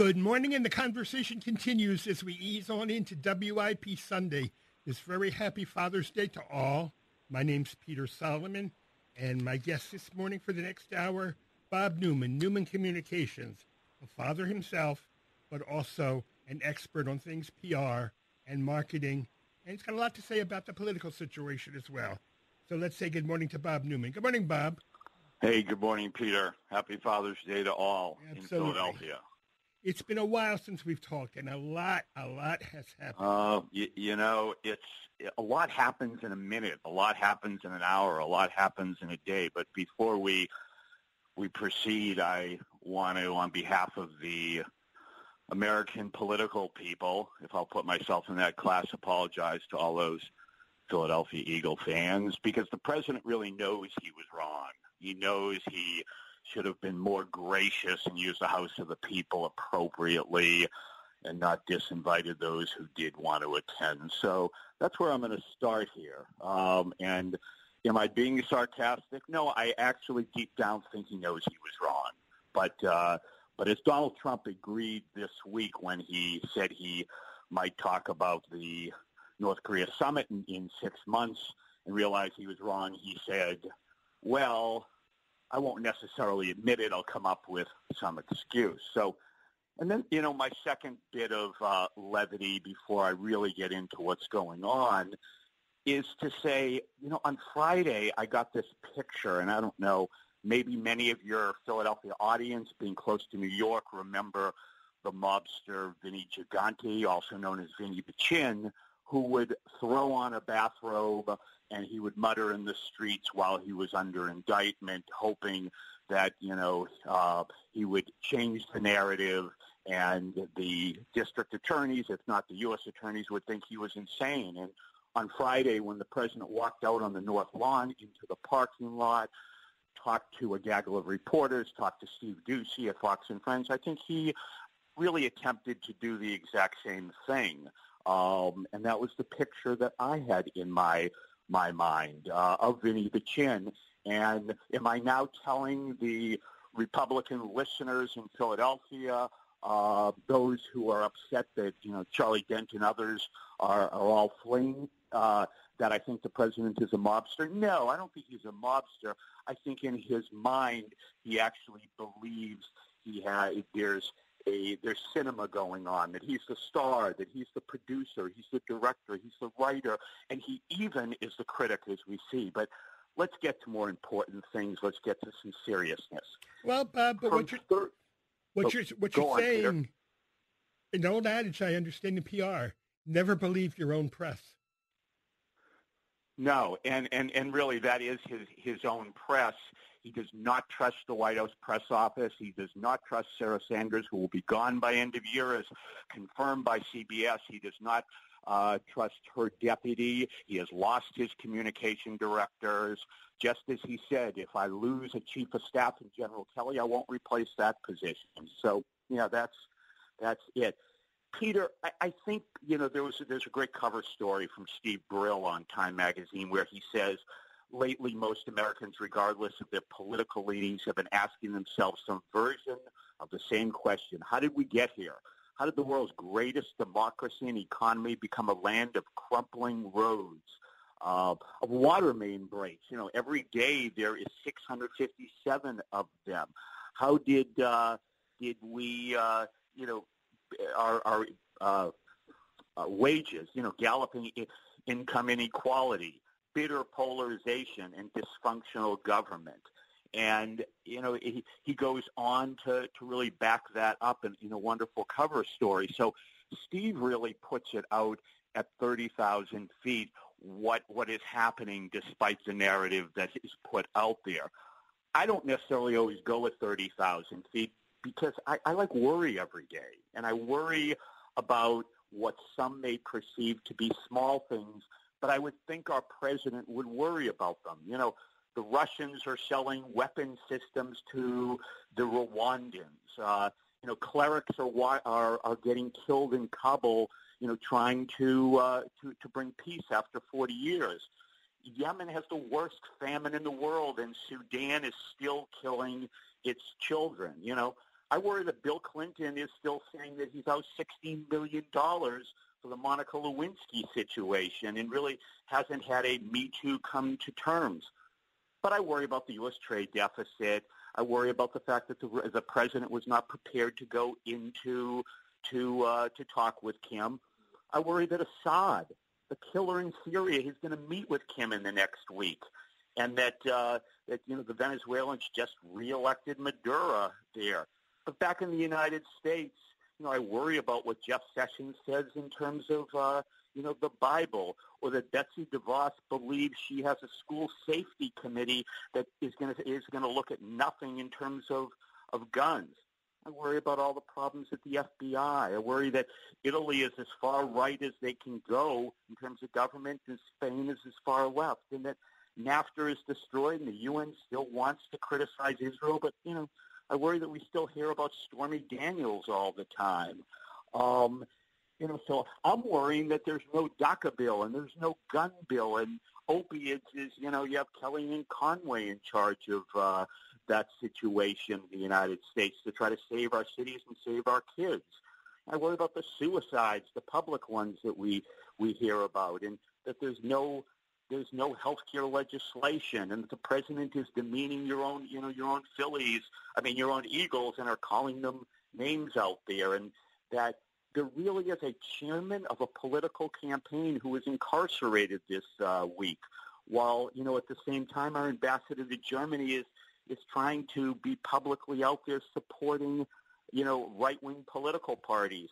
Good morning, and the conversation continues as we ease on into WIP Sunday. This very happy Father's Day to all. My name's Peter Solomon, and my guest this morning for the next hour, Bob Newman, Newman Communications, a father himself, but also an expert on things PR and marketing, and he's got a lot to say about the political situation as well. So let's say good morning to Bob Newman. Good morning, Bob. Hey, good morning, Peter. Happy Father's Day to all Absolutely. in Philadelphia. It's been a while since we've talked, and a lot, a lot has happened. Uh, you, you know, it's a lot happens in a minute, a lot happens in an hour, a lot happens in a day. But before we we proceed, I want to, on behalf of the American political people, if I'll put myself in that class, apologize to all those Philadelphia Eagle fans because the president really knows he was wrong. He knows he should have been more gracious and used the House of the People appropriately and not disinvited those who did want to attend. So that's where I'm going to start here. Um, and am I being sarcastic? No, I actually deep down think he knows he was wrong. But uh, but as Donald Trump agreed this week when he said he might talk about the North Korea summit in, in six months and realized he was wrong, he said, well, I won't necessarily admit it. I'll come up with some excuse. So, and then, you know, my second bit of uh, levity before I really get into what's going on is to say, you know, on Friday I got this picture, and I don't know, maybe many of your Philadelphia audience, being close to New York, remember the mobster Vinny Gigante, also known as Vinny Chin, who would throw on a bathrobe and he would mutter in the streets while he was under indictment, hoping that you know uh, he would change the narrative, and the district attorneys, if not the U.S. attorneys, would think he was insane. And on Friday, when the president walked out on the north lawn into the parking lot, talked to a gaggle of reporters, talked to Steve Doocy at Fox and Friends, I think he really attempted to do the exact same thing. Um, and that was the picture that I had in my my mind uh, of Vinny the Chin. And am I now telling the Republican listeners in Philadelphia, uh, those who are upset that you know Charlie Dent and others are, are all fleeing, uh, that I think the president is a mobster? No, I don't think he's a mobster. I think in his mind he actually believes he has there's a there's cinema going on, that he's the star, that he's the producer, he's the director, he's the writer, and he even is the critic, as we see. But let's get to more important things. Let's get to some seriousness. Well, Bob, but what you're, thir- what oh, you're, what you're on, saying, an old adage I understand in PR, never believe your own press. No, and, and, and really that is his, his own press. He does not trust the White House press office. He does not trust Sarah Sanders, who will be gone by end of year, as confirmed by CBS. He does not uh, trust her deputy. He has lost his communication directors. Just as he said, if I lose a chief of staff in General Kelly, I won't replace that position. So, yeah, that's that's it. Peter, I, I think you know there was there's a great cover story from Steve Brill on Time Magazine where he says lately most Americans, regardless of their political leanings, have been asking themselves some version of the same question. How did we get here? How did the world's greatest democracy and economy become a land of crumpling roads, uh, of water main breaks? You know, every day there is 657 of them. How did uh, did we, uh, you know, our, our uh, uh, wages, you know, galloping income inequality, bitter polarization and dysfunctional government. And, you know, he, he goes on to, to really back that up in, in a wonderful cover story. So Steve really puts it out at 30,000 feet what, what is happening despite the narrative that is put out there. I don't necessarily always go at 30,000 feet because I, I like worry every day. And I worry about what some may perceive to be small things but I would think our president would worry about them. You know, the Russians are selling weapon systems to the Rwandans. Uh, you know, clerics are, are are getting killed in Kabul. You know, trying to uh, to to bring peace after 40 years. Yemen has the worst famine in the world, and Sudan is still killing its children. You know, I worry that Bill Clinton is still saying that he's out $16 billion for the Monica Lewinsky situation and really hasn't had a Me Too come to terms. But I worry about the U.S. trade deficit. I worry about the fact that the, the president was not prepared to go into to uh, to talk with Kim. I worry that Assad, the killer in Syria, is going to meet with Kim in the next week, and that uh, that you know the Venezuelans just reelected Maduro there. But back in the United States, you know, I worry about what Jeff Sessions says in terms of uh, you know, the Bible, or that Betsy DeVos believes she has a school safety committee that is going to is going to look at nothing in terms of of guns. I worry about all the problems at the FBI. I worry that Italy is as far right as they can go in terms of government, and Spain is as far left, and that NAFTA is destroyed, and the UN still wants to criticize Israel. But you know, I worry that we still hear about Stormy Daniels all the time. Um, you know, so I'm worrying that there's no DACA bill and there's no gun bill and opiates is, you know, you have Kellyanne Conway in charge of uh, that situation in the United States to try to save our cities and save our kids. I worry about the suicides, the public ones that we we hear about, and that there's no there's no health care legislation, and the president is demeaning your own you know your own Phillies, I mean your own Eagles, and are calling them names out there, and that there really is a chairman of a political campaign who is incarcerated this uh, week, while you know at the same time our ambassador to Germany is is trying to be publicly out there supporting you know right wing political parties.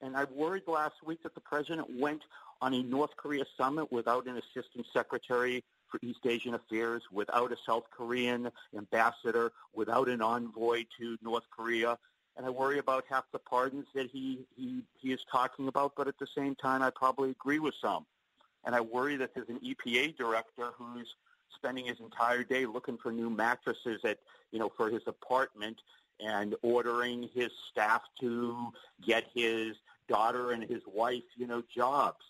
And I worried last week that the president went on a North Korea summit without an assistant secretary for East Asian Affairs, without a South Korean ambassador, without an envoy to North Korea and I worry about half the pardons that he, he, he is talking about, but at the same time, I probably agree with some. And I worry that there's an EPA director who's spending his entire day looking for new mattresses at, you know, for his apartment and ordering his staff to get his daughter and his wife, you know, jobs.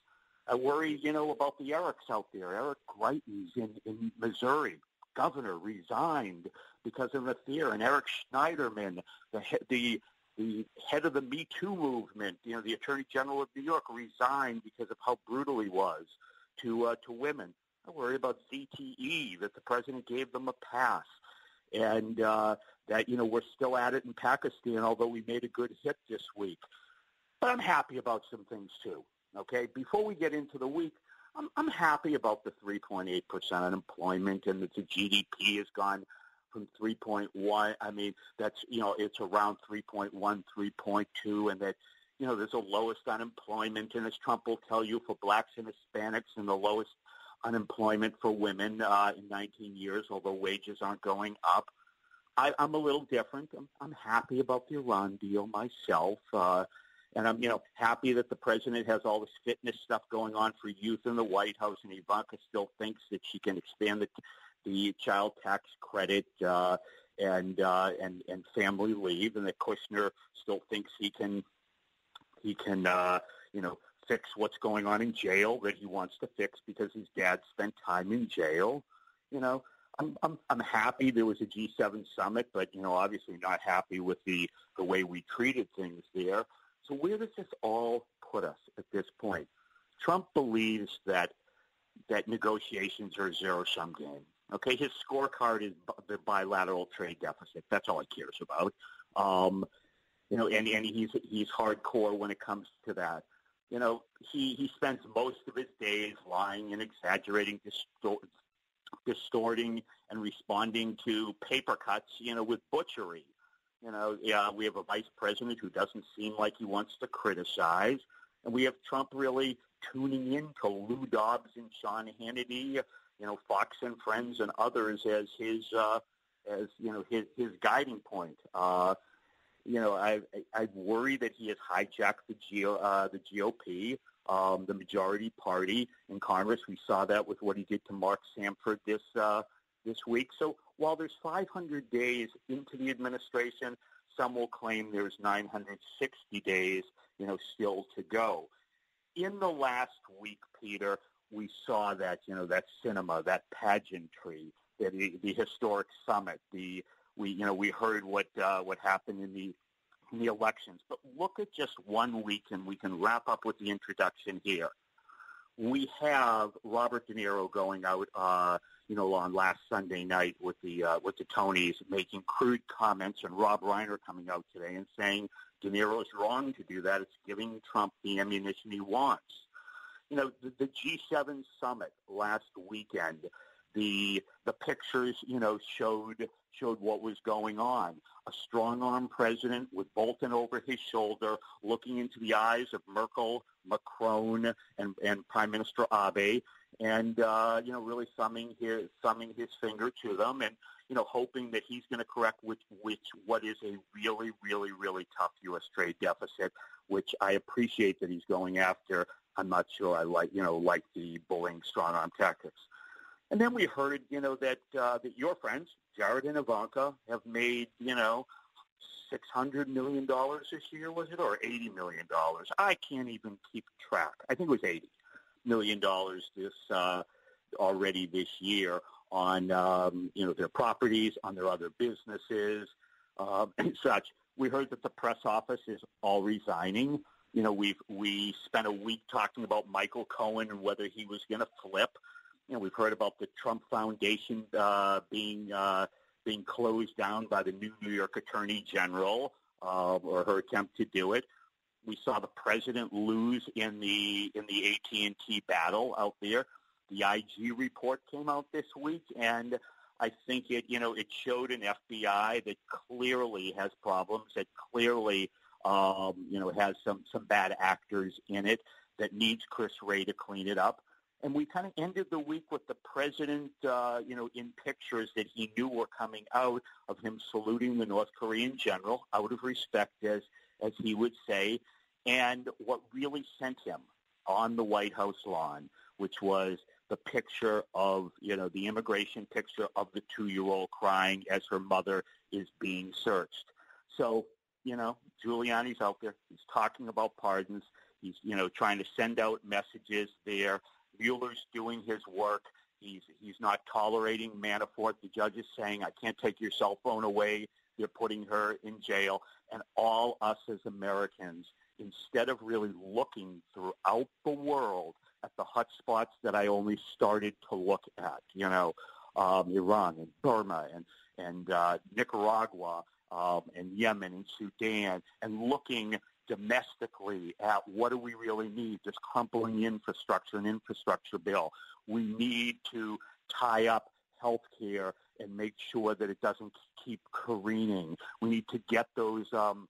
I worry, you know, about the Erics out there. Eric Greitens in, in Missouri, governor, resigned because of the fear. And Eric Schneiderman, the the the head of the Me Too movement, you know, the Attorney General of New York, resigned because of how brutal he was to uh, to women. I worry about ZTE that the president gave them a pass, and uh, that you know we're still at it in Pakistan, although we made a good hit this week. But I'm happy about some things too. Okay, before we get into the week, I'm, I'm happy about the 3.8% unemployment and that the GDP has gone from 3.1. I mean, that's, you know, it's around 3.1, 3.2, and that, you know, there's the lowest unemployment, and as Trump will tell you, for blacks and Hispanics, and the lowest unemployment for women uh, in 19 years, although wages aren't going up. I, I'm a little different. I'm, I'm happy about the Iran deal myself. Uh, and I'm, you know, happy that the president has all this fitness stuff going on for youth in the White House, and Ivanka still thinks that she can expand the the child tax credit uh, and uh, and and family leave, and that Kushner still thinks he can he can uh, you know fix what's going on in jail that he wants to fix because his dad spent time in jail. You know, I'm I'm I'm happy there was a G7 summit, but you know, obviously not happy with the the way we treated things there. So where does this all put us at this point? Trump believes that that negotiations are a zero sum game. Okay, his scorecard is the bilateral trade deficit. That's all he cares about. Um, you know, and, and he's he's hardcore when it comes to that. You know, he he spends most of his days lying and exaggerating, distort, distorting, and responding to paper cuts. You know, with butchery. You know, yeah, we have a vice president who doesn't seem like he wants to criticize, and we have Trump really tuning in to Lou Dobbs and Sean Hannity you know, Fox and Friends and others as his, uh, as you know, his his guiding point. Uh, you know, I I worry that he has hijacked the G, uh, the GOP, um, the majority party in Congress. We saw that with what he did to Mark Sanford this uh, this week. So while there's 500 days into the administration, some will claim there's 960 days, you know, still to go. In the last week, Peter, we saw that you know that cinema, that pageantry, the, the historic summit. The we you know we heard what uh, what happened in the in the elections. But look at just one week, and we can wrap up with the introduction here. We have Robert De Niro going out, uh, you know, on last Sunday night with the uh, with the Tonys, making crude comments, and Rob Reiner coming out today and saying De Niro is wrong to do that. It's giving Trump the ammunition he wants. You know, the, the G7 summit last weekend, the the pictures, you know, showed showed what was going on. A strong-arm president with Bolton over his shoulder, looking into the eyes of Merkel, Macron, and, and Prime Minister Abe, and uh, you know, really thumbing his thumbing his finger to them, and you know, hoping that he's going to correct which which what is a really, really, really tough U.S. trade deficit, which I appreciate that he's going after. I'm not sure I like you know like the bullying strong-arm tactics. And then we heard, you know, that uh, that your friends, Jared and Ivanka, have made, you know, six hundred million dollars this year, was it, or eighty million dollars? I can't even keep track. I think it was eighty million dollars this uh, already this year on, um, you know, their properties, on their other businesses, uh, and such. We heard that the press office is all resigning. You know, we've we spent a week talking about Michael Cohen and whether he was going to flip you know, we've heard about the Trump Foundation uh, being uh, being closed down by the new New York Attorney General uh, or her attempt to do it. We saw the president lose in the in the AT&T battle out there. The IG report came out this week, and I think it you know it showed an FBI that clearly has problems, that clearly um, you know has some some bad actors in it, that needs Chris Wray to clean it up. And we kind of ended the week with the president, uh, you know, in pictures that he knew were coming out of him saluting the North Korean general out of respect, as as he would say, and what really sent him on the White House lawn, which was the picture of, you know, the immigration picture of the two-year-old crying as her mother is being searched. So, you know, Giuliani's out there. He's talking about pardons. He's, you know, trying to send out messages there. Mueller's doing his work. He's he's not tolerating Manafort. The judge is saying, "I can't take your cell phone away." They're putting her in jail, and all us as Americans, instead of really looking throughout the world at the hot spots that I only started to look at, you know, um, Iran and Burma and and uh, Nicaragua um, and Yemen and Sudan, and looking domestically at what do we really need, this crumpling infrastructure and infrastructure bill. We need to tie up health care and make sure that it doesn't keep careening. We need to get those um,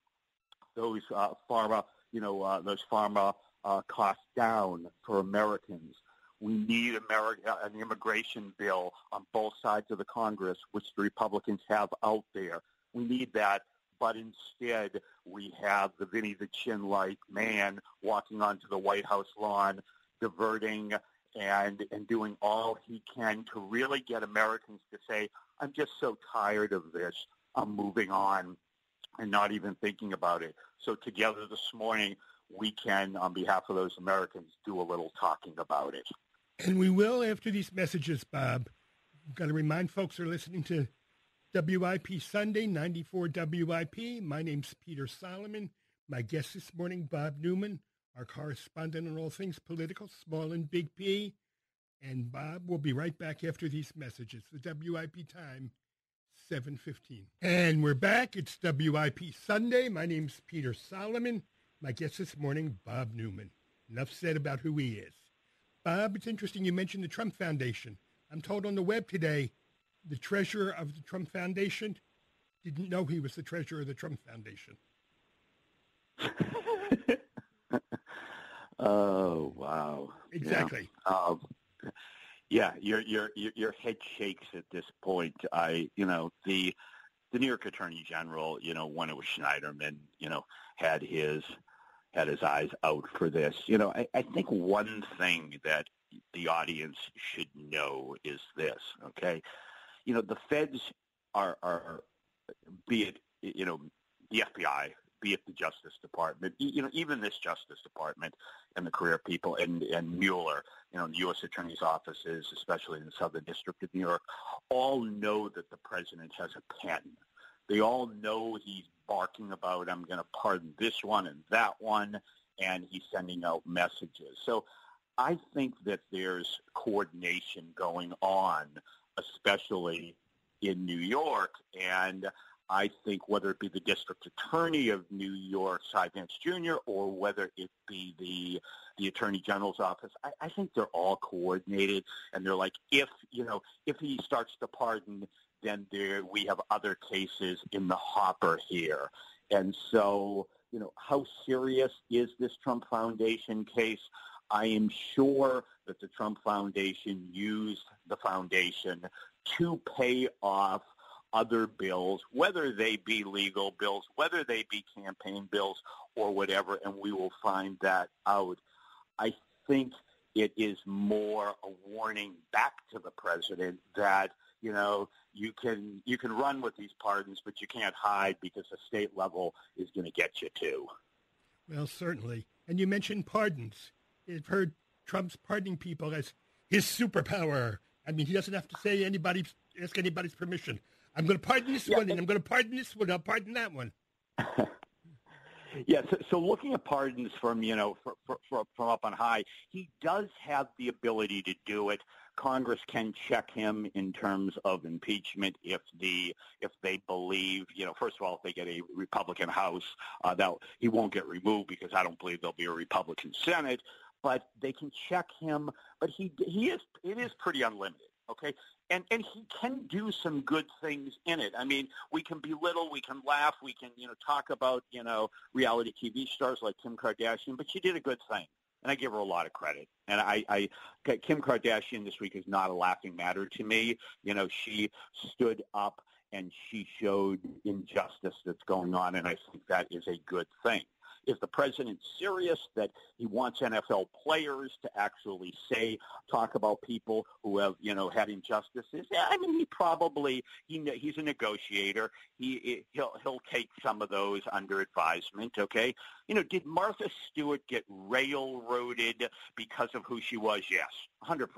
those uh, pharma, you know, uh, those pharma uh, costs down for Americans. We need America, an immigration bill on both sides of the Congress, which the Republicans have out there. We need that but instead we have the Vinny the Chin-like man walking onto the White House lawn, diverting and and doing all he can to really get Americans to say, "I'm just so tired of this. I'm moving on," and not even thinking about it. So together this morning, we can, on behalf of those Americans, do a little talking about it. And we will after these messages, Bob. Got to remind folks who are listening to WIP Sunday, 94 WIP. My name's Peter Solomon. My guest this morning, Bob Newman, our correspondent on all things political, small and big P. And Bob will be right back after these messages. The WIP time, 7.15. And we're back. It's WIP Sunday. My name's Peter Solomon. My guest this morning, Bob Newman. Enough said about who he is. Bob, it's interesting you mentioned the Trump Foundation. I'm told on the web today the treasurer of the Trump Foundation didn't know he was the treasurer of the Trump Foundation. oh wow! Exactly. Yeah. Um, yeah, your your your head shakes at this point. I, you know, the the New York Attorney General, you know, when it was Schneiderman, you know, had his had his eyes out for this. You know, I, I think one thing that the audience should know is this. Okay, you know, the feds are, are be it, you know, the FBI, be it the Justice Department, you know, even this Justice Department and the career people and, and Mueller, you know, the U.S. Attorney's offices, especially in the Southern District of New York, all know that the president has a pen They all know he's barking about, I'm going to pardon this one and that one, and he's sending out messages. So I think that there's coordination going on, especially in New York, and I think whether it be the district attorney of New York, Cy Vance Jr., or whether it be the the attorney general's office, I, I think they're all coordinated, and they're like, if you know, if he starts to pardon, then there we have other cases in the hopper here, and so you know, how serious is this Trump Foundation case? I am sure that the Trump Foundation used the foundation to pay off other bills, whether they be legal bills, whether they be campaign bills or whatever, and we will find that out. I think it is more a warning back to the president that you know you can you can run with these pardons, but you can't hide because the state level is going to get you too. Well, certainly. And you mentioned pardons. You've heard Trump's pardoning people as his superpower. I mean, he doesn't have to say anybody ask anybody's permission. I'm going to pardon this yeah, one, and I'm going to pardon this one. I'll pardon that one. yeah. So, so, looking at pardons from you know for, for, for, from up on high, he does have the ability to do it. Congress can check him in terms of impeachment if the if they believe you know first of all if they get a Republican House uh, that he won't get removed because I don't believe there'll be a Republican Senate but they can check him but he he is it is pretty unlimited okay and and he can do some good things in it. I mean, we can belittle, we can laugh, we can you know talk about you know reality TV stars like Kim Kardashian, but she did a good thing, and I give her a lot of credit. And I, I Kim Kardashian this week is not a laughing matter to me. You know, she stood up and she showed injustice that's going on, and I think that is a good thing. Is the president serious that he wants NFL players to actually say, talk about people who have, you know, had injustices? Yeah, I mean, he probably he he's a negotiator. He he'll he'll take some of those under advisement. Okay, you know, did Martha Stewart get railroaded because of who she was? Yes, hundred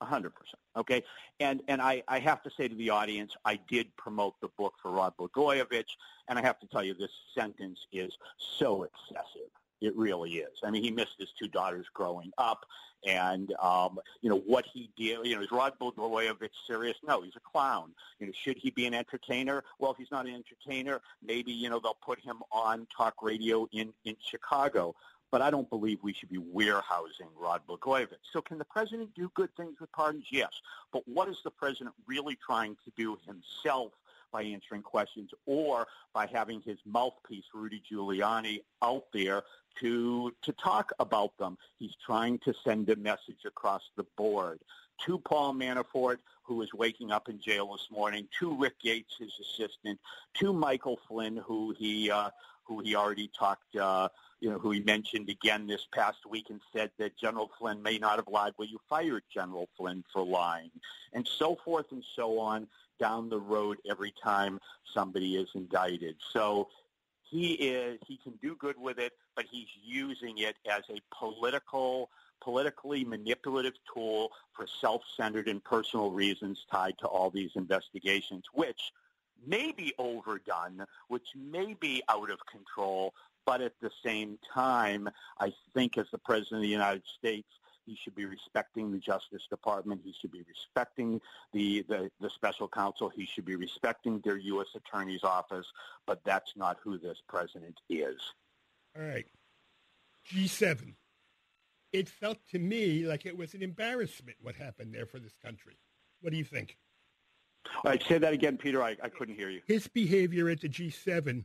percent hundred percent. Okay. And and I, I have to say to the audience, I did promote the book for Rod Blagojevich, and I have to tell you this sentence is so excessive. It really is. I mean, he missed his two daughters growing up, and um, you know what he did. You know, is Rod Blagojevich serious? No, he's a clown. You know, should he be an entertainer? Well, if he's not an entertainer, maybe you know they'll put him on talk radio in in Chicago but I don't believe we should be warehousing Rod Blagojevich. So can the president do good things with pardons? Yes. But what is the president really trying to do himself by answering questions or by having his mouthpiece, Rudy Giuliani, out there to, to talk about them? He's trying to send a message across the board to Paul Manafort, who is waking up in jail this morning, to Rick Gates, his assistant, to Michael Flynn, who he uh, who he already talked uh, you know, who he mentioned again this past week and said that General Flynn may not have lied. Well, you fired General Flynn for lying, and so forth and so on down the road every time somebody is indicted. So he is he can do good with it, but he's using it as a political politically manipulative tool for self-centered and personal reasons tied to all these investigations, which may be overdone, which may be out of control, but at the same time, I think as the President of the United States, he should be respecting the Justice Department. He should be respecting the, the, the, special counsel. He should be respecting their U.S. Attorney's Office, but that's not who this president is. All right. G7. It felt to me like it was an embarrassment what happened there for this country. What do you think? All right, say that again, Peter. I, I couldn't hear you. His behavior at the G7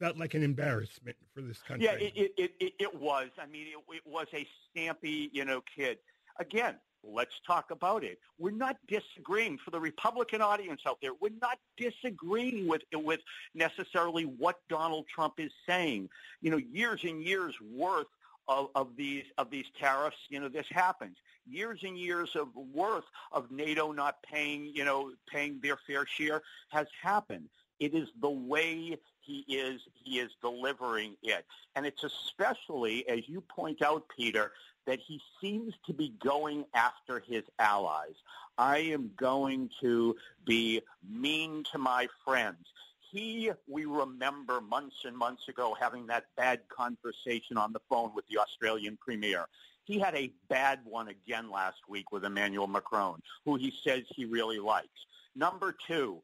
felt like an embarrassment for this country. Yeah, it it, it, it was. I mean, it, it was a stampy, you know, kid. Again, let's talk about it. We're not disagreeing for the Republican audience out there. We're not disagreeing with with necessarily what Donald Trump is saying. You know, years and years worth of, of these of these tariffs. You know, this happens. Years and years of worth of NATO not paying, you know, paying their fair share has happened. It is the way he is he is delivering it. And it's especially, as you point out, Peter, that he seems to be going after his allies. I am going to be mean to my friends. He, we remember months and months ago having that bad conversation on the phone with the Australian Premier. He had a bad one again last week with Emmanuel Macron, who he says he really likes. Number two,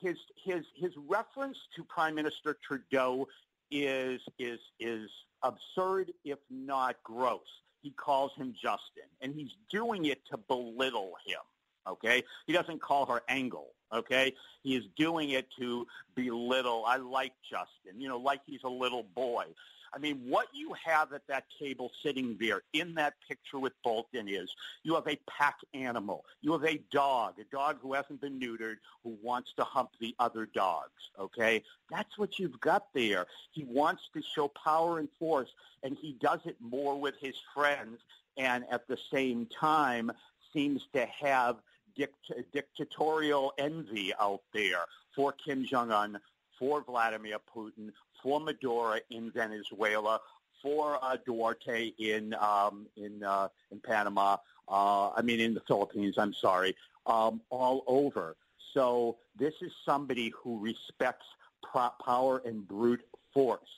his his his reference to Prime Minister Trudeau is is is absurd, if not gross. He calls him Justin, and he's doing it to belittle him. Okay, he doesn't call her Angle. Okay, he is doing it to belittle. I like Justin, you know, like he's a little boy. I mean, what you have at that table sitting there in that picture with Bolton is you have a pack animal. You have a dog, a dog who hasn't been neutered, who wants to hump the other dogs, okay? That's what you've got there. He wants to show power and force, and he does it more with his friends and at the same time seems to have dict- dictatorial envy out there for Kim Jong-un, for Vladimir Putin, for Maduro in Venezuela, for uh, Duarte in um, in uh, in Panama. Uh, I mean, in the Philippines. I'm sorry, um, all over. So this is somebody who respects pro- power and brute force.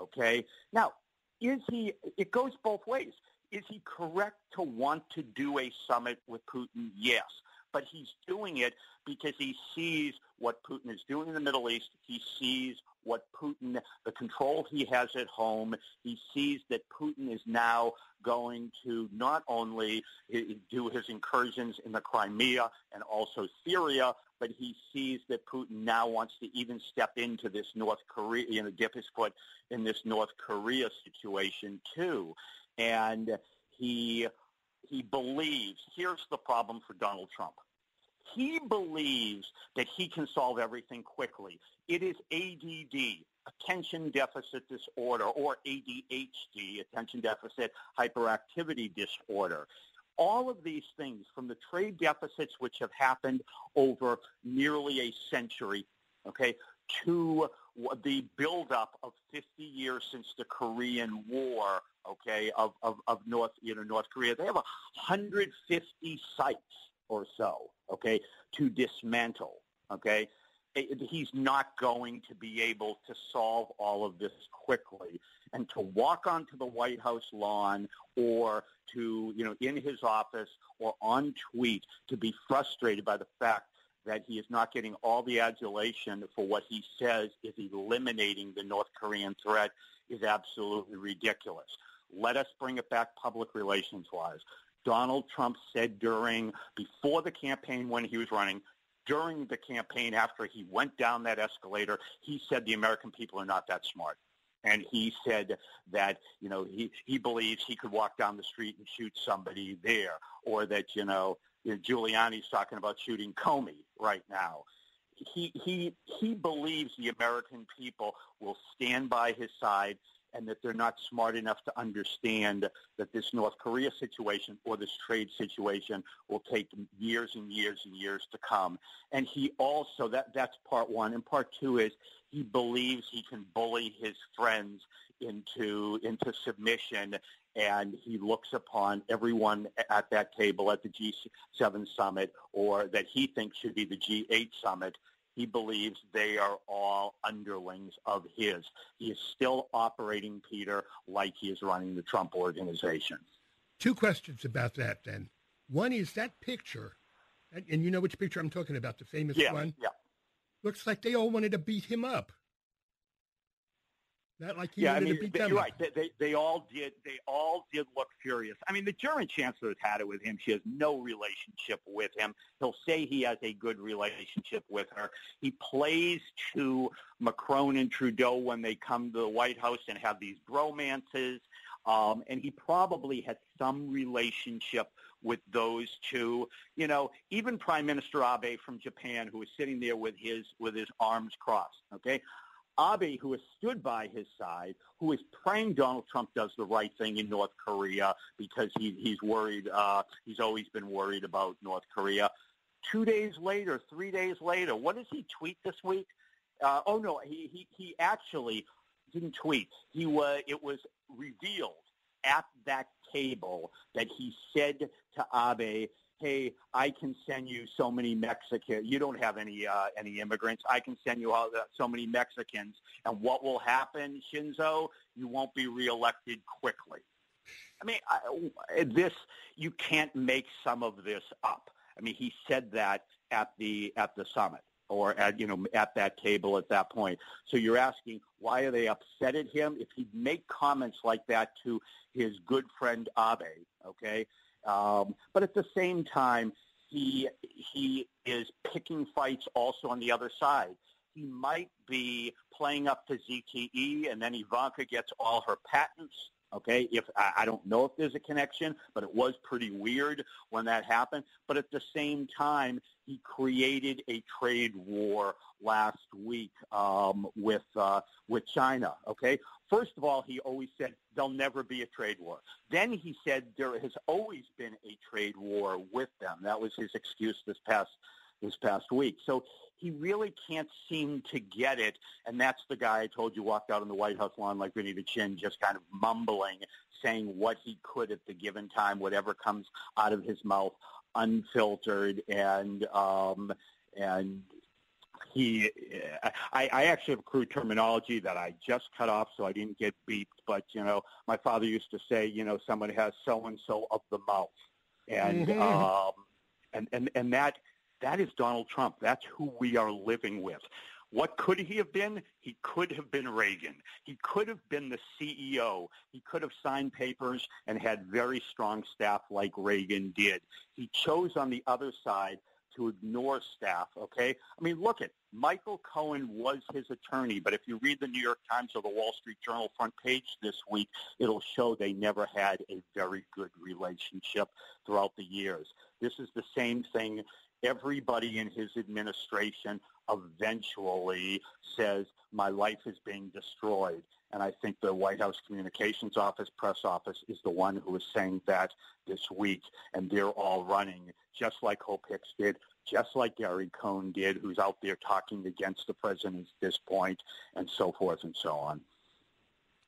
Okay. Now, is he? It goes both ways. Is he correct to want to do a summit with Putin? Yes but he's doing it because he sees what Putin is doing in the Middle East. He sees what Putin, the control he has at home. He sees that Putin is now going to not only do his incursions in the Crimea and also Syria, but he sees that Putin now wants to even step into this North Korea, you know, dip his foot in this North Korea situation too. And he he believes, here's the problem for Donald Trump. He believes that he can solve everything quickly. It is ADD, attention deficit disorder, or ADHD, attention deficit hyperactivity disorder. All of these things, from the trade deficits which have happened over nearly a century, okay, to the buildup of 50 years since the Korean War, okay, of, of, of North, you know, North Korea. They have 150 sites or so, okay, to dismantle, okay? He's not going to be able to solve all of this quickly. And to walk onto the White House lawn or to, you know, in his office or on tweet to be frustrated by the fact that he is not getting all the adulation for what he says is eliminating the North Korean threat is absolutely ridiculous. Let us bring it back public relations-wise. Donald Trump said during, before the campaign when he was running, during the campaign after he went down that escalator, he said the American people are not that smart. And he said that, you know, he, he believes he could walk down the street and shoot somebody there or that, you know, Giuliani's talking about shooting Comey right now. He, he, he believes the American people will stand by his side and that they're not smart enough to understand that this North Korea situation or this trade situation will take years and years and years to come. And he also, that, that's part one. And part two is he believes he can bully his friends into, into submission and he looks upon everyone at that table at the G7 summit or that he thinks should be the G8 summit he believes they are all underlings of his. He is still operating, Peter, like he is running the Trump organization. Two questions about that then. One is that picture, and, you know which picture I'm talking about, the famous yeah, one? Yeah. Looks like they all wanted to beat him up. Not like he yeah, I mean, they, them you're right. They, they, they all did. They all did look furious. I mean, the German chancellor has had it with him. She has no relationship with him. He'll say he has a good relationship with her. He plays to Macron and Trudeau when they come to the White House and have these bromances. Um, and he probably had some relationship with those two. You know, even Prime Minister Abe from Japan, who was sitting there with his with his arms crossed. Okay, Abe, who has stood by his side, who is praying Donald Trump does the right thing in North Korea because he, he's worried. Uh, he's always been worried about North Korea. Two days later, three days later, what does he tweet this week? Uh, oh no, he, he he actually didn't tweet. He was it was revealed at that table that he said to Abe, hey, I can send you so many Mexicans. You don't have any uh, any immigrants. I can send you all the, so many Mexicans. And what will happen, Shinzo? You won't be reelected quickly. I mean, I, this you can't make some of this up. I mean, he said that at the at the summit or at you know at that table at that point. So you're asking why are they upset at him? If he'd make comments like that to his good friend Abe, okay, um, but at the same time he he is picking fights also on the other side. He might be playing up to ZTE, and then Ivanka gets all her patents Okay, if I, I don't know if there's a connection, but it was pretty weird when that happened. But at the same time, he created a trade war last week um, with uh, with China. Okay, first of all, he always said there'll never be a trade war. Then he said there has always been a trade war with them. That was his excuse this past this past week. So he really can't seem to get it. And that's the guy I told you walked out on the White House lawn like Vinny the Chin, just kind of mumbling, saying what he could at the given time, whatever comes out of his mouth, unfiltered and um, and he I, I actually have crude terminology that I just cut off so I didn't get beeped, but you know, my father used to say, you know, someone has so and so of the mouth. And mm-hmm. um and, and and that that is Donald Trump. That's who we are living with. What could he have been? He could have been Reagan. He could have been the CEO. He could have signed papers and had very strong staff like Reagan did. He chose on the other side to ignore staff, okay? I mean, look at Michael Cohen was his attorney, but if you read the New York Times or the Wall Street Journal front page this week, it'll show they never had a very good relationship throughout the years. This is the same thing everybody in his administration eventually says my life is being destroyed. And I think the White House Communications Office, press office, is the one who is saying that this week. And they're all running, just like Hope Hicks did, just like Gary Cohn did, who's out there talking against the president at this point, and so forth and so on.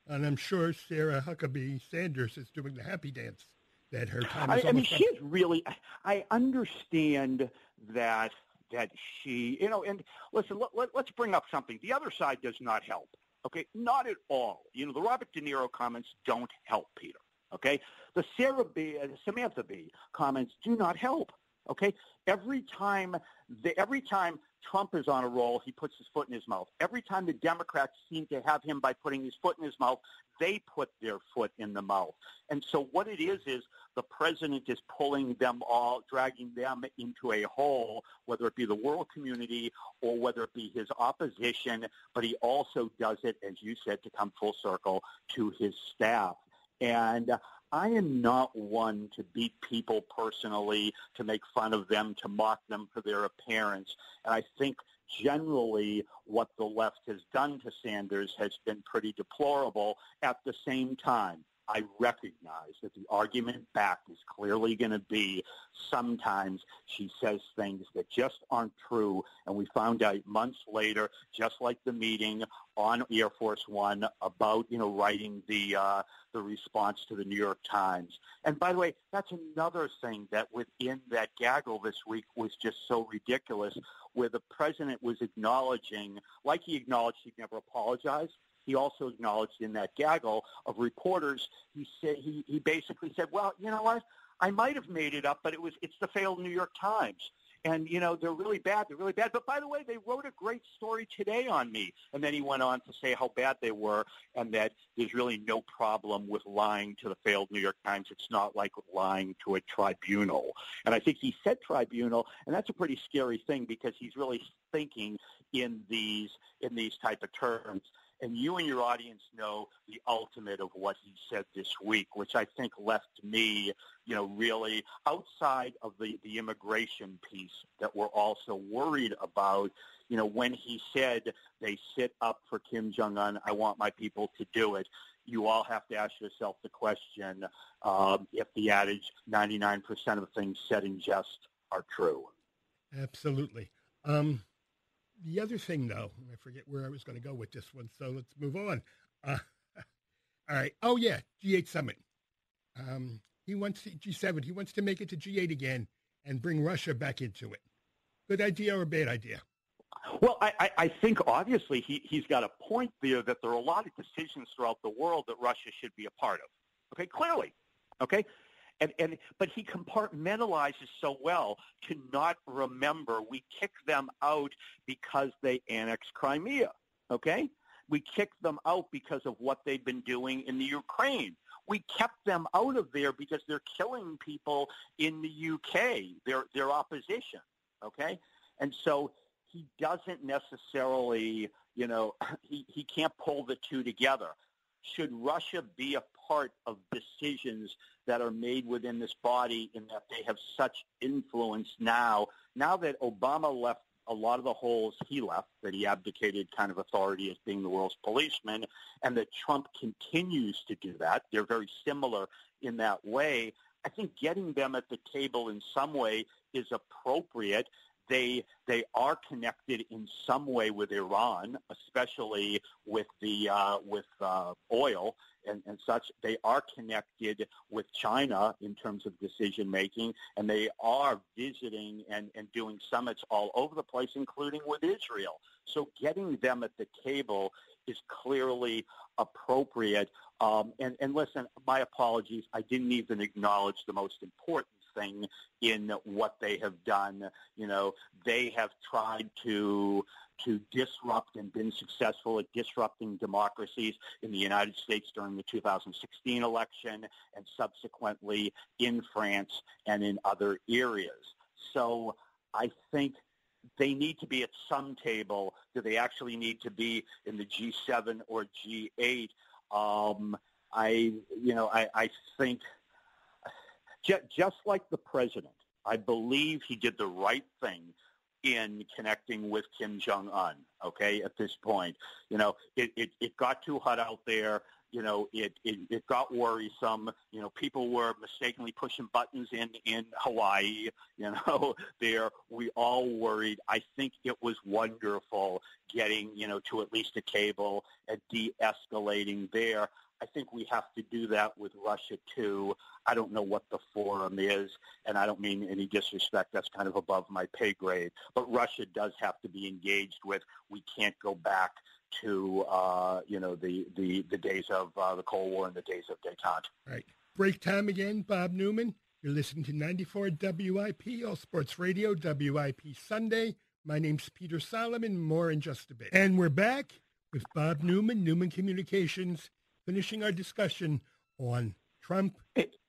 And I'm sure Sarah Huckabee Sanders is doing the happy dance that her time I, I mean, she's really. I understand that that she, you know, and listen, let, let, let's bring up something. The other side does not help. Okay, not at all. You know, the Robert De Niro comments don't help Peter. Okay, the Sarah B, uh, Samantha Bee comments do not help. Okay, every time, the, every time Trump is on a roll, he puts his foot in his mouth. Every time the Democrats seem to have him by putting his foot in his mouth, they put their foot in the mouth. And so what it is is the president is pulling them all, dragging them into a hole, whether it be the world community or whether it be his opposition, but he also does it, as you said, to come full circle to his staff. And I am not one to beat people personally, to make fun of them, to mock them for their appearance. And I think generally what the left has done to Sanders has been pretty deplorable. At the same time, I recognize that the argument back is clearly going to be sometimes she says things that just aren't true. And we found out months later, just like the meeting on Air Force One about, you know, writing the, uh, the response to the New York Times. And by the way, that's another thing that within that gaggle this week was just so ridiculous, where the president was acknowledging, like he acknowledged he'd never apologize, he also acknowledged in that gaggle of reporters, he said he, he basically said, well, you know what? I might have made it up, but it was it's the failed New York Times. And, you know, they're really bad. They're really bad. But by the way, they wrote a great story today on me. And then he went on to say how bad they were and that there's really no problem with lying to the failed New York Times. It's not like lying to a tribunal. And I think he said tribunal, and that's a pretty scary thing because he's really thinking in these in these type of terms and you and your audience know the ultimate of what he said this week, which I think left me, you know, really outside of the, the immigration piece that we're also worried about. You know, when he said they sit up for Kim Jong-un, I want my people to do it, you all have to ask yourself the question um, if the adage 99% of things said in jest are true. Absolutely. Um, the other thing, though, I forget where I was going to go with this one, so let's move on. Uh, all right. Oh yeah, G8 summit. Um, he wants to, G7. He wants to make it to G8 again, and bring Russia back into it. Good idea or bad idea? Well, I, I think obviously he, he's got a point there that there are a lot of decisions throughout the world that Russia should be a part of. Okay, clearly. Okay? And, and, but he compartmentalizes so well to not remember we kicked them out because they annexed Crimea. Okay? We kicked them out because of what they've been doing in the Ukraine. We kept them out of there because they're killing people in the UK, their, their opposition. Okay? And so he doesn't necessarily, you know, he, he can't pull the two together. Should Russia be a part of decisions that are made within this body in that they have such influence now, now that Obama left a lot of the holes he left, that he abdicated kind of authority as being the world's policeman, and that Trump continues to do that. They're very similar in that way. I think getting them at the table in some way is appropriate they they are connected in some way with Iran, especially with the uh, with uh, oil and, and such. They are connected with China in terms of decision making, and they are visiting and, and doing summits all over the place, including with Israel. So getting them at the table is clearly appropriate. Um, and, and listen, my apologies. I didn't even acknowledge the most important thing in what they have done. You know, they have tried to to disrupt and been successful at disrupting democracies in the United States during the 2016 election and subsequently in France and in other areas. So I think they need to be at some table. Do they actually need to be in the G7 or G8? Um, I, you know, I, I think just like the president, I believe he did the right thing in connecting with Kim Jong Un. Okay, at this point, you know, it, it, it got too hot out there. You know, it, it it got worrisome. You know, people were mistakenly pushing buttons in in Hawaii. You know, there we all worried. I think it was wonderful getting you know to at least a table and de-escalating there. I think we have to do that with Russia too. I don't know what the forum is, and I don't mean any disrespect. That's kind of above my pay grade. But Russia does have to be engaged with. We can't go back to uh, you know the, the, the days of uh, the Cold War and the days of détente. Right. Break time again, Bob Newman. You're listening to 94 WIP, All Sports Radio, WIP Sunday. My name's Peter Solomon. More in just a bit. And we're back with Bob Newman, Newman Communications finishing our discussion on Trump,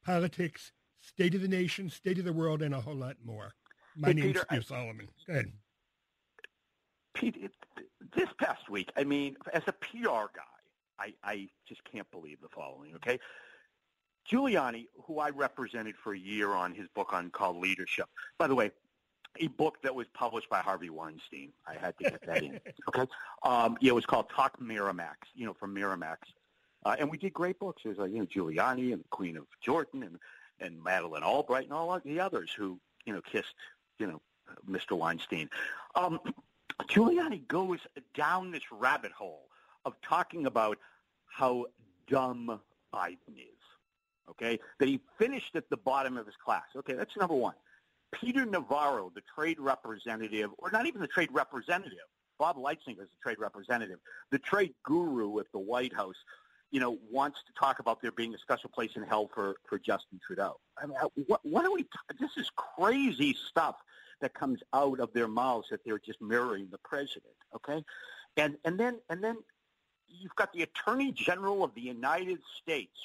politics, state of the nation, state of the world, and a whole lot more. My hey, name is Peter Solomon. Go ahead. Pete, this past week, I mean, as a PR guy, I, I just can't believe the following, okay? Giuliani, who I represented for a year on his book on called Leadership. By the way, a book that was published by Harvey Weinstein. I had to get that in. Okay. Um, yeah, it was called Talk Miramax, you know, from Miramax. Uh, and we did great books. There's like, you know, Giuliani and the Queen of Jordan and, and Madeleine Albright and all the others who, you know, kissed, you know, Mr. Weinstein. Um, Giuliani goes down this rabbit hole of talking about how dumb Biden is, okay? That he finished at the bottom of his class. Okay, that's number one. Peter Navarro, the trade representative, or not even the trade representative, Bob Lighthizer is the trade representative, the trade guru at the White House, you know, wants to talk about there being a special place in hell for, for Justin Trudeau. I mean, what, what are we, this is crazy stuff that comes out of their mouths that they're just mirroring the president, okay? And, and then, and then you've got the Attorney General of the United States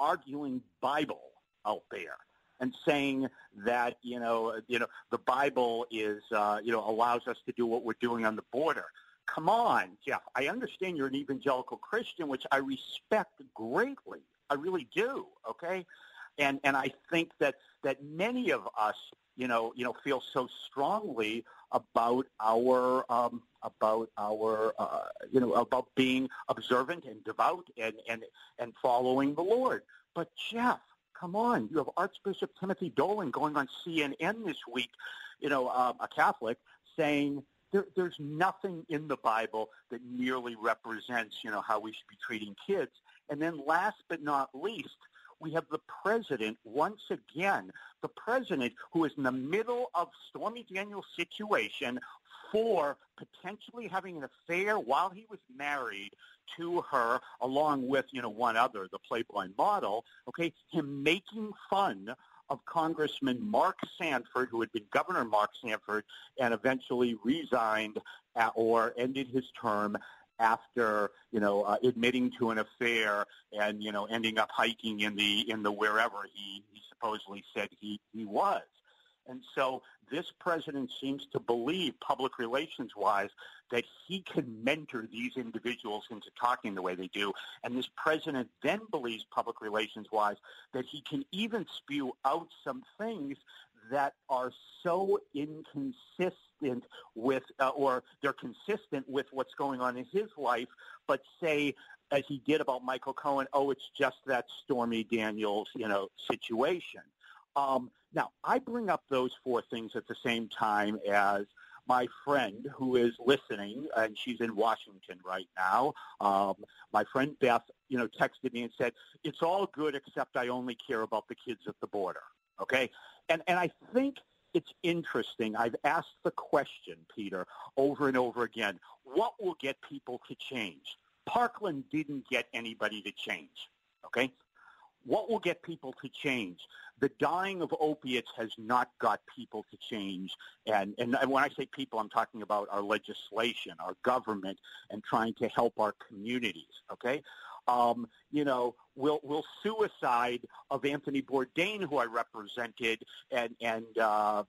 arguing Bible out there and saying that you know you know the Bible is uh, you know allows us to do what we're doing on the border come on, Jeff. I understand you're an evangelical Christian, which I respect greatly. I really do. Okay, and and I think that that many of us, you know, you know, feel so strongly about our um, about our uh, you know about being observant and devout and and and following the Lord. But Jeff, come on, you have Archbishop Timothy Dolan going on CNN this week, you know, uh, a Catholic, saying there, there's nothing in the Bible that nearly represents, you know, how we should be treating kids. And then last but not least, we have the president once again, the president who is in the middle of Stormy Daniels' situation for potentially having an affair while he was married to her, along with, you know, one other, the Playboy model, okay, him making fun of Congressman Mark Sanford, who had been Governor Mark Sanford and eventually resigned at, or ended his term after you know uh, admitting to an affair and you know ending up hiking in the in the wherever he, he supposedly said he he was. And so this president seems to believe, public relations wise, that he can mentor these individuals into talking the way they do. And this president then believes, public relations wise, that he can even spew out some things that are so inconsistent with, uh, or they're consistent with what's going on in his life, but say, as he did about Michael Cohen, oh, it's just that Stormy Daniels, you know, situation. Um, now, I bring up those four things at the same time as my friend who is listening, and she's in Washington right now. Um, my friend Beth, you know, texted me and said, "It's all good except I only care about the kids at the border." Okay, and and I think it's interesting. I've asked the question, Peter, over and over again. What will get people to change? Parkland didn't get anybody to change. Okay, what will get people to change? The dying of opiates has not got people to change. And, and, when I say people, I'm talking about our legislation, our government, and trying to help our communities, okay? Um, you know, will will suicide of Anthony Bourdain, who I represented, and and uh,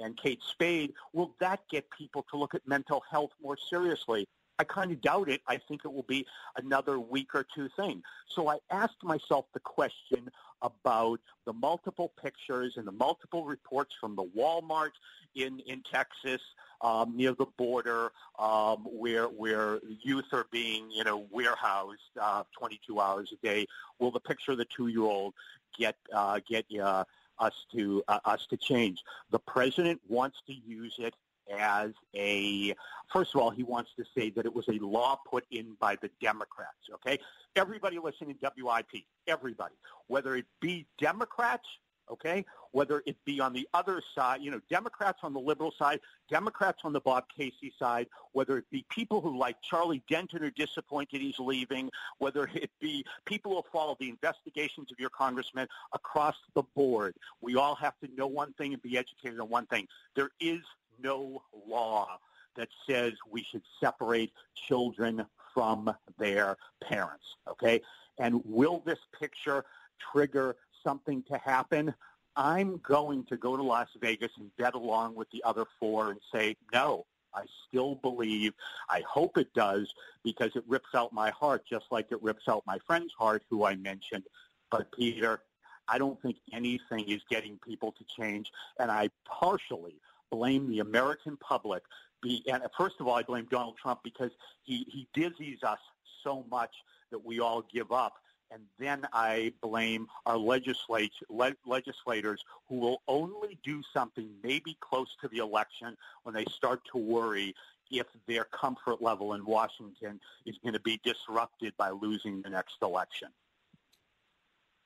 and Kate Spade, will that get people to look at mental health more seriously? I kind of doubt it. I think it will be another week or two thing. So I asked myself the question about the multiple pictures and the multiple reports from the Walmart in, in Texas um, near the border um, where where youth are being you know warehoused uh, 22 hours a day. Will the picture of the two-year-old get uh, get uh, us to uh, us to change? The president wants to use it as a, first of all, he wants to say that it was a law put in by the Democrats, okay? Everybody listening to WIP, everybody, whether it be Democrats, okay, whether it be on the other side, you know, Democrats on the liberal side, Democrats on the Bob Casey side, whether it be people who like Charlie Denton are disappointed he's leaving, whether it be people who follow the investigations of your congressman across the board. We all have to know one thing and be educated on one thing. There is no law that says we should separate children from their parents, okay? And will this picture trigger something to happen? I'm going to go to Las Vegas and bet along with the other four and say, no, I still believe, I hope it does, because it rips out my heart just like it rips out my friend's heart who I mentioned. But Peter, I don't think anything is getting people to change, and I partially blame the American public. Be, and uh, first of all, I blame Donald Trump because he, he dizzies us so much that we all give up. And then I blame our legislat- le- legislators who will only do something maybe close to the election when they start to worry if their comfort level in Washington is going to be disrupted by losing the next election.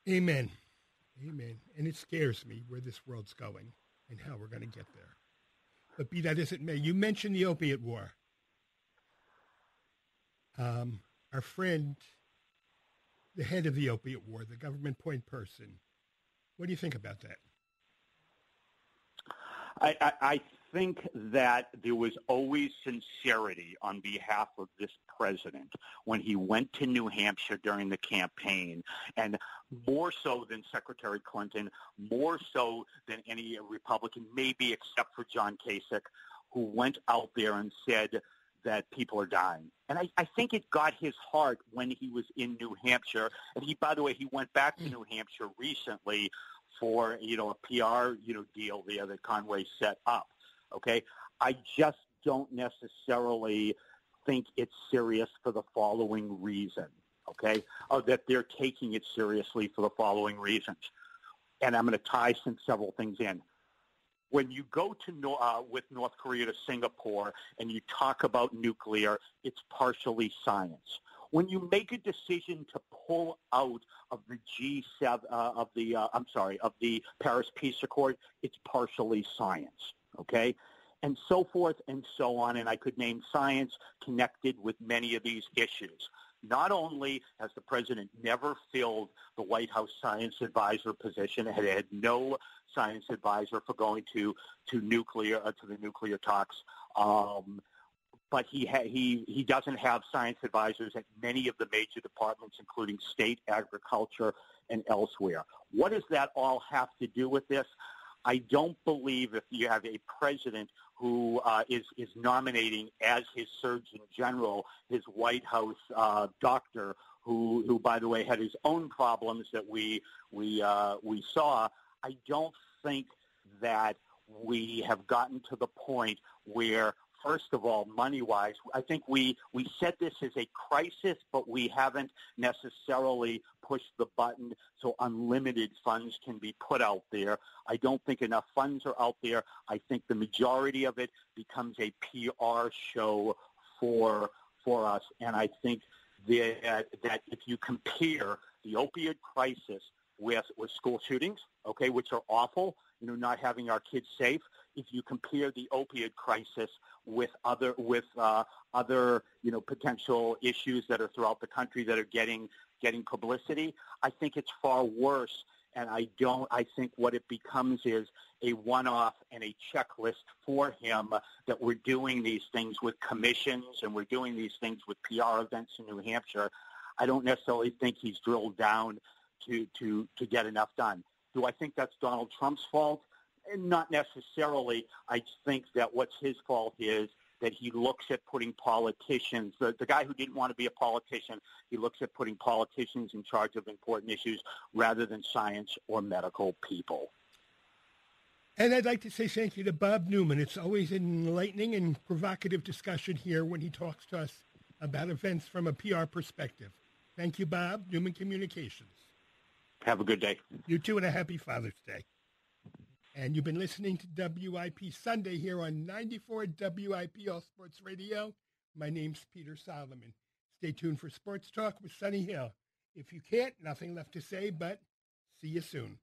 Amen. Amen. And it scares me where this world's going and how we're going to get there. But be that as it may, you mentioned the opiate war. Um, our friend, the head of the opiate war, the government point person, what do you think about that? I, I, I think that there was always sincerity on behalf of this president when he went to New Hampshire during the campaign, and more so than Secretary Clinton, more so than any Republican, maybe except for John Kasich, who went out there and said that people are dying. And I, I think it got his heart when he was in New Hampshire. And he, by the way, he went back to New Hampshire recently for, you know, a PR, you know, deal there that Conway set up. Okay, I just don't necessarily think it's serious for the following reason. Okay, uh, that they're taking it seriously for the following reasons, and I'm going to tie some several things in. When you go to uh, with North Korea to Singapore and you talk about nuclear, it's partially science. When you make a decision to pull out of the G7 uh, of the uh, I'm sorry of the Paris Peace Accord, it's partially science. Okay, and so forth and so on. And I could name science connected with many of these issues. Not only has the president never filled the White House science advisor position, had had no science advisor for going to to nuclear uh, to the nuclear talks. Um, but he ha- he he doesn't have science advisors at many of the major departments, including state agriculture and elsewhere. What does that all have to do with this? I don't believe if you have a president who uh, is is nominating as his Surgeon General his White House uh, doctor, who who by the way had his own problems that we we uh, we saw. I don't think that we have gotten to the point where first of all, money-wise, I think we, we set this as a crisis, but we haven't necessarily pushed the button so unlimited funds can be put out there. I don't think enough funds are out there. I think the majority of it becomes a PR show for for us, and I think that that if you compare the opioid crisis with with school shootings, okay, which are awful, you know, not having our kids safe. If you compare the opioid crisis with other with uh, other you know potential issues that are throughout the country that are getting getting publicity, I think it's far worse. And I don't. I think what it becomes is a one-off and a checklist for him that we're doing these things with commissions and we're doing these things with PR events in New Hampshire. I don't necessarily think he's drilled down to to to get enough done. Do I think that's Donald Trump's fault? Not necessarily. I think that what's his fault is that he looks at putting politicians, the, the guy who didn't want to be a politician, he looks at putting politicians in charge of important issues rather than science or medical people. And I'd like to say thank you to Bob Newman. It's always an enlightening and provocative discussion here when he talks to us about events from a PR perspective. Thank you, Bob. Newman Communications. Have a good day. You too, and a happy Father's Day. And you've been listening to WIP Sunday here on 94 WIP All Sports Radio. My name's Peter Solomon. Stay tuned for Sports Talk with Sonny Hill. If you can't, nothing left to say, but see you soon.